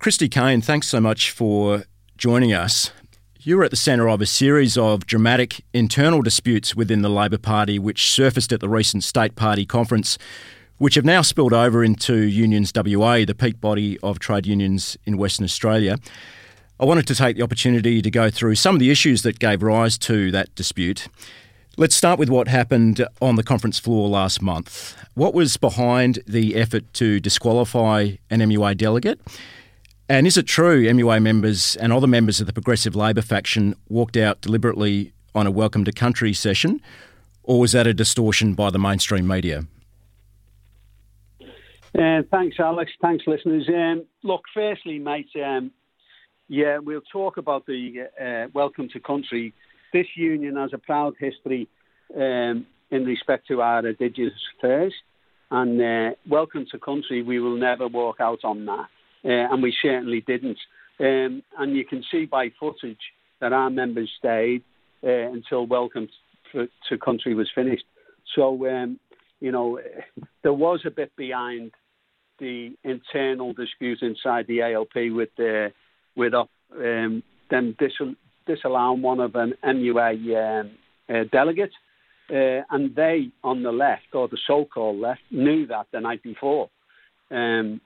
Christy Cain, thanks so much for joining us. You were at the centre of a series of dramatic internal disputes within the Labor Party, which surfaced at the recent State Party conference, which have now spilled over into Unions WA, the peak body of trade unions in Western Australia. I wanted to take the opportunity to go through some of the issues that gave rise to that dispute. Let's start with what happened on the conference floor last month. What was behind the effort to disqualify an MUA delegate? And is it true MUA members and other members of the Progressive Labor faction walked out deliberately on a welcome to country session, or was that a distortion by the mainstream media? Uh, thanks, Alex. Thanks, listeners. Um, look, firstly, mate, um, yeah, we'll talk about the uh, welcome to country. This union has a proud history um, in respect to our Indigenous affairs, and uh, welcome to country, we will never walk out on that uh, and we certainly didn't. Um, and you can see by footage that our members stayed uh, until Welcome to, to Country was finished. So, um, you know, there was a bit behind the internal dispute inside the ALP with uh, with um, them dis- disallowing one of an MUA um, uh, delegate. Uh, and they on the left, or the so-called left, knew that the night before. Um,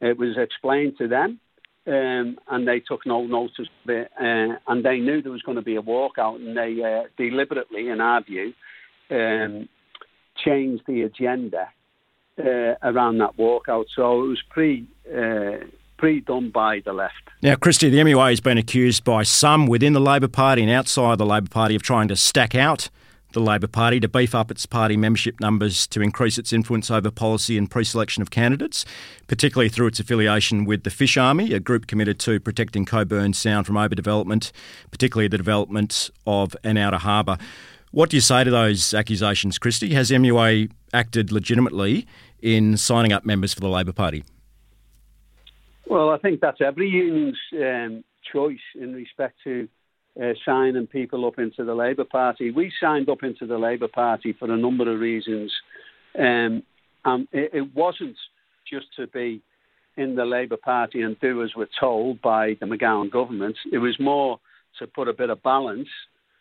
it was explained to them, um, and they took no notice of it. Uh, and they knew there was going to be a walkout, and they uh, deliberately, in our view, um, changed the agenda uh, around that walkout. So it was pre uh, pre done by the left. Now, Christy, the MUA has been accused by some within the Labor Party and outside the Labor Party of trying to stack out the Labor Party to beef up its party membership numbers to increase its influence over policy and pre selection of candidates, particularly through its affiliation with the Fish Army, a group committed to protecting Cockburn Sound from overdevelopment, particularly the development of an outer harbour. What do you say to those accusations, Christy? Has MUA acted legitimately in signing up members for the Labor Party? Well, I think that's every union's um, choice in respect to uh, signing people up into the Labor Party. We signed up into the Labor Party for a number of reasons. Um, and it, it, wasn't just to be in the Labor Party and do as we're told by the McGowan government. It was more to put a bit of balance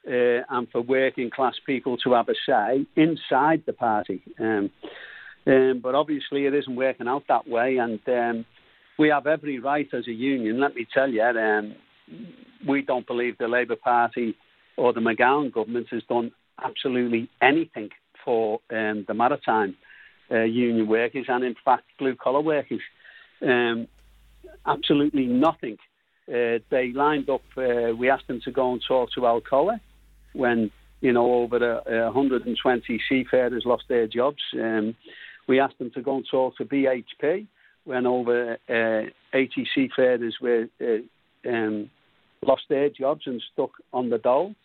uh, and for working class people to have a say inside the party. Um, um, but obviously, it isn't working out that way, and um, we have every right as a union. Let me tell you, um, we don't believe the Labor Party or the McGowan government has done absolutely anything for um, the maritime uh, union workers and, in fact, blue collar workers. Um, absolutely nothing. Uh, they lined up. Uh, we asked them to go and talk to Alcoa when you know over a, 120 seafarers lost their jobs. Um, we asked them to go and talk to BHP when over uh, 80 seafarers were uh, um, lost their jobs and stuck on the dole.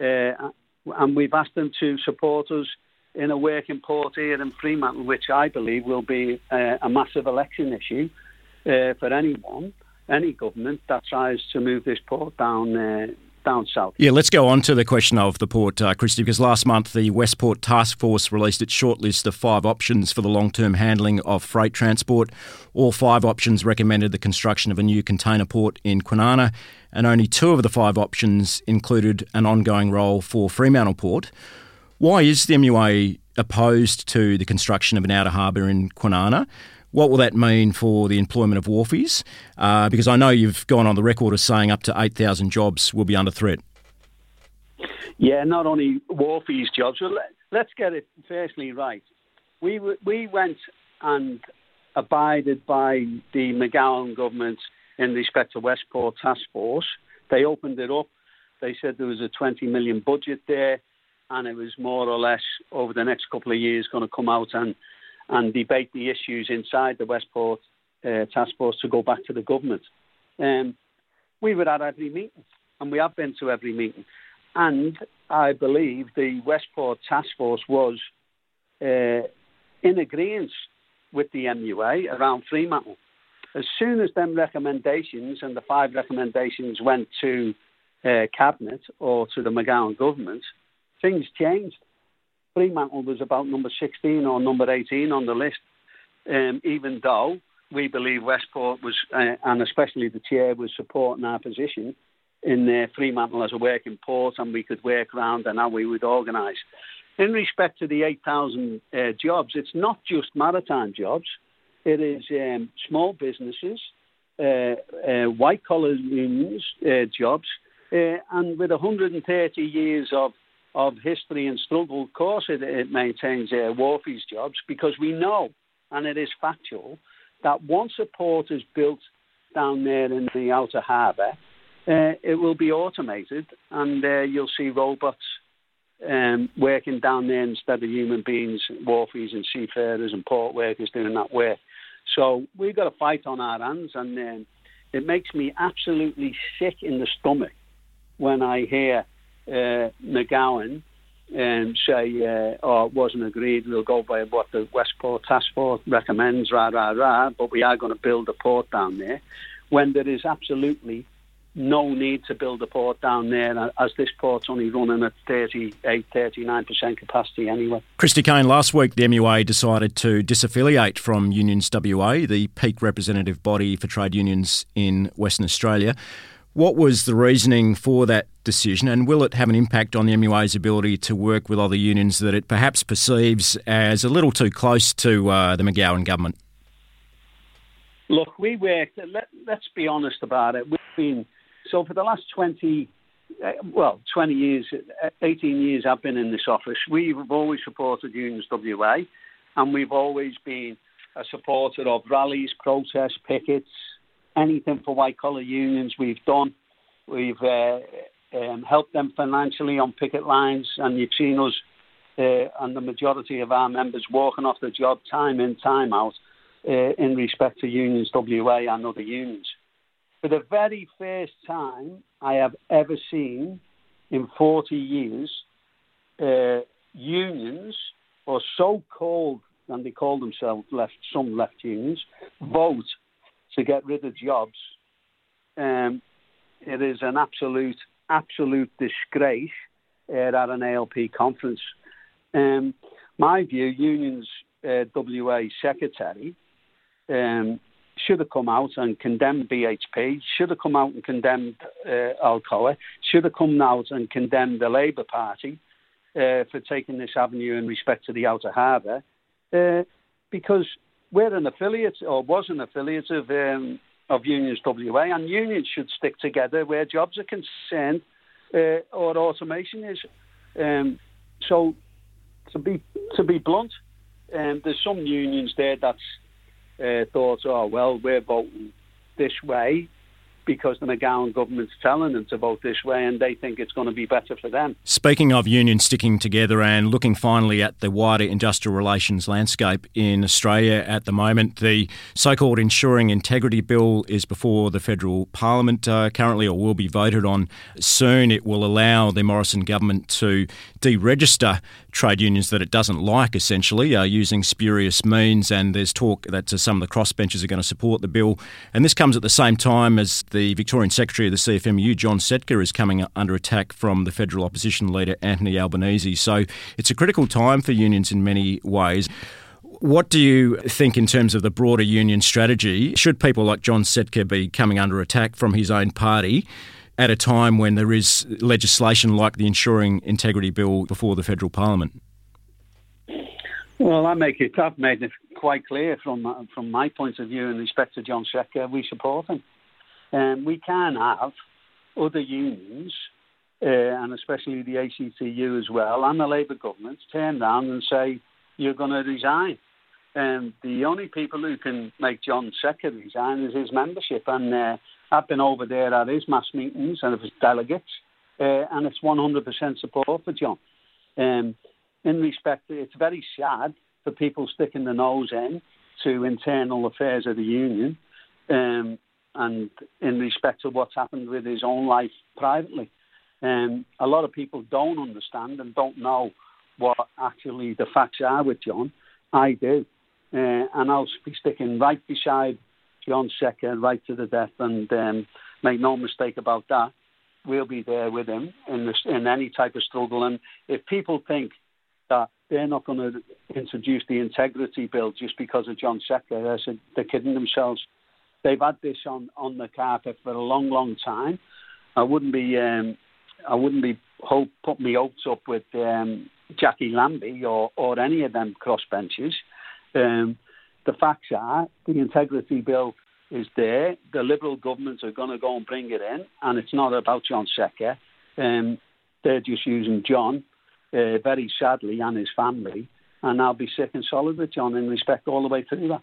Uh, and we've asked them to support us in a working port here in Fremantle, which I believe will be uh, a massive election issue uh, for anyone, any government that tries to move this port down uh, down south. Yeah, let's go on to the question of the port, uh, Christy, because last month the Westport Task Force released its shortlist of five options for the long term handling of freight transport. All five options recommended the construction of a new container port in Kwinana, and only two of the five options included an ongoing role for Fremantle Port. Why is the MUA opposed to the construction of an outer harbour in Kwinana? What will that mean for the employment of wharfies? Uh, because I know you've gone on the record as saying up to 8,000 jobs will be under threat. Yeah, not only wharfies jobs. Let's get it firstly right. We, we went and abided by the McGowan government in respect to Westport Task Force. They opened it up. They said there was a 20 million budget there, and it was more or less over the next couple of years going to come out and and debate the issues inside the Westport uh, Task Force to go back to the government. Um, we were at every meeting, and we have been to every meeting. And I believe the Westport Task Force was uh, in agreement with the MUA around Fremantle. As soon as them recommendations and the five recommendations went to uh, cabinet or to the McGowan government, things changed. Fremantle was about number 16 or number 18 on the list, um, even though we believe Westport was, uh, and especially the chair, was supporting our position in uh, Fremantle as a working port, and we could work around and how we would organise. In respect to the 8,000 uh, jobs, it's not just maritime jobs. It is um, small businesses, uh, uh, white collar unions uh, jobs, uh, and with 130 years of of history and struggle, of course, it, it maintains uh, Wharfies jobs because we know, and it is factual, that once a port is built down there in the outer harbour, uh, it will be automated, and uh, you'll see robots um, working down there instead of human beings, wharfies and seafarers and port workers doing that work. So we've got a fight on our hands, and um, it makes me absolutely sick in the stomach when I hear uh, McGowan um, say, uh, oh, it wasn't agreed, we'll go by what the Westport Task Force recommends, rah, rah, rah, but we are going to build a port down there, when there is absolutely no need to build a port down there as this port's only running at 38, 39% capacity anyway. Christy Cain, last week the MUA decided to disaffiliate from Unions WA, the peak representative body for trade unions in Western Australia. What was the reasoning for that decision, and will it have an impact on the MUA's ability to work with other unions that it perhaps perceives as a little too close to uh, the McGowan government? Look, we worked, let, us be honest about it, we've been so for the last 20, uh, well, 20 years, uh, 18 years I've been in this office, we've always supported Unions WA and we've always been a supporter of rallies, protests, pickets, anything for white collar unions we've done. We've uh, um, helped them financially on picket lines, and you've seen us uh, and the majority of our members walking off the job time in, time out uh, in respect to Unions WA and other unions for the very first time I have ever seen in 40 years uh, unions, or so-called, and they call themselves left, some left unions, vote to get rid of jobs. Um, it is an absolute, absolute disgrace uh, at an ALP conference. Um, my view, unions uh, WA secretary um, should have come out and condemned BHP, should have come out and condemned uh, Alcoa, should have come out and condemned the Labor Party uh, for taking this avenue in respect to the Outer Harbour, uh, because we're an affiliate, or was an affiliate of, um, of Unions WA, and unions should stick together where jobs are concerned uh, or automation is. Um, so, to be to be blunt, um, there's some unions there that's uh, thought, oh, well, we're voting this way because the McGowan government's telling them to vote this way and they think it's going to be better for them. Speaking of unions sticking together and looking finally at the wider industrial relations landscape in Australia at the moment, the so called Ensuring Integrity Bill is before the federal parliament uh, currently or will be voted on soon. It will allow the Morrison government to deregister trade unions that it doesn't like, essentially, uh, using spurious means. And there's talk that some of the crossbenchers are going to support the bill. And this comes at the same time as the Victorian Secretary of the CFMU, John Setka, is coming under attack from the federal opposition leader, Anthony Albanese. So it's a critical time for unions in many ways. What do you think in terms of the broader union strategy? Should people like John Setka be coming under attack from his own party at a time when there is legislation like the Ensuring Integrity Bill before the federal parliament? Well, I make it. I've made it quite clear from uh, from my point of view in respect to John Setka. We support him. Um, we can have other unions, uh, and especially the ACTU as well, and the Labour government turn around and say, you're going to resign. And the only people who can make John Setka resign is his membership. And uh, I've been over there at his mass meetings and of his delegates, uh, and it's 100% support for John. Um, in respect, it's very sad for people sticking their nose in to internal affairs of the union. Um, and in respect to what's happened with his own life privately. Um, a lot of people don't understand and don't know what actually the facts are with John. I do. Uh, and I'll be sticking right beside John Setka right to the death and um, make no mistake about that. We'll be there with him in, this, in any type of struggle. And if people think that they're not going to introduce the integrity bill just because of John Setka. Said they're kidding themselves. They've had this on, on the carpet for a long, long time. I wouldn't be um, I wouldn't be hope put my hopes up with um, Jacqui Lambie or, or any of them crossbenchers. Um, the facts are the integrity bill is there. The Liberal governments are going to go and bring it in, and it's not about John Setka. Um, they're just using John, uh, very sadly, and his family. And I'll be sick and solid with John in respect all the way through that.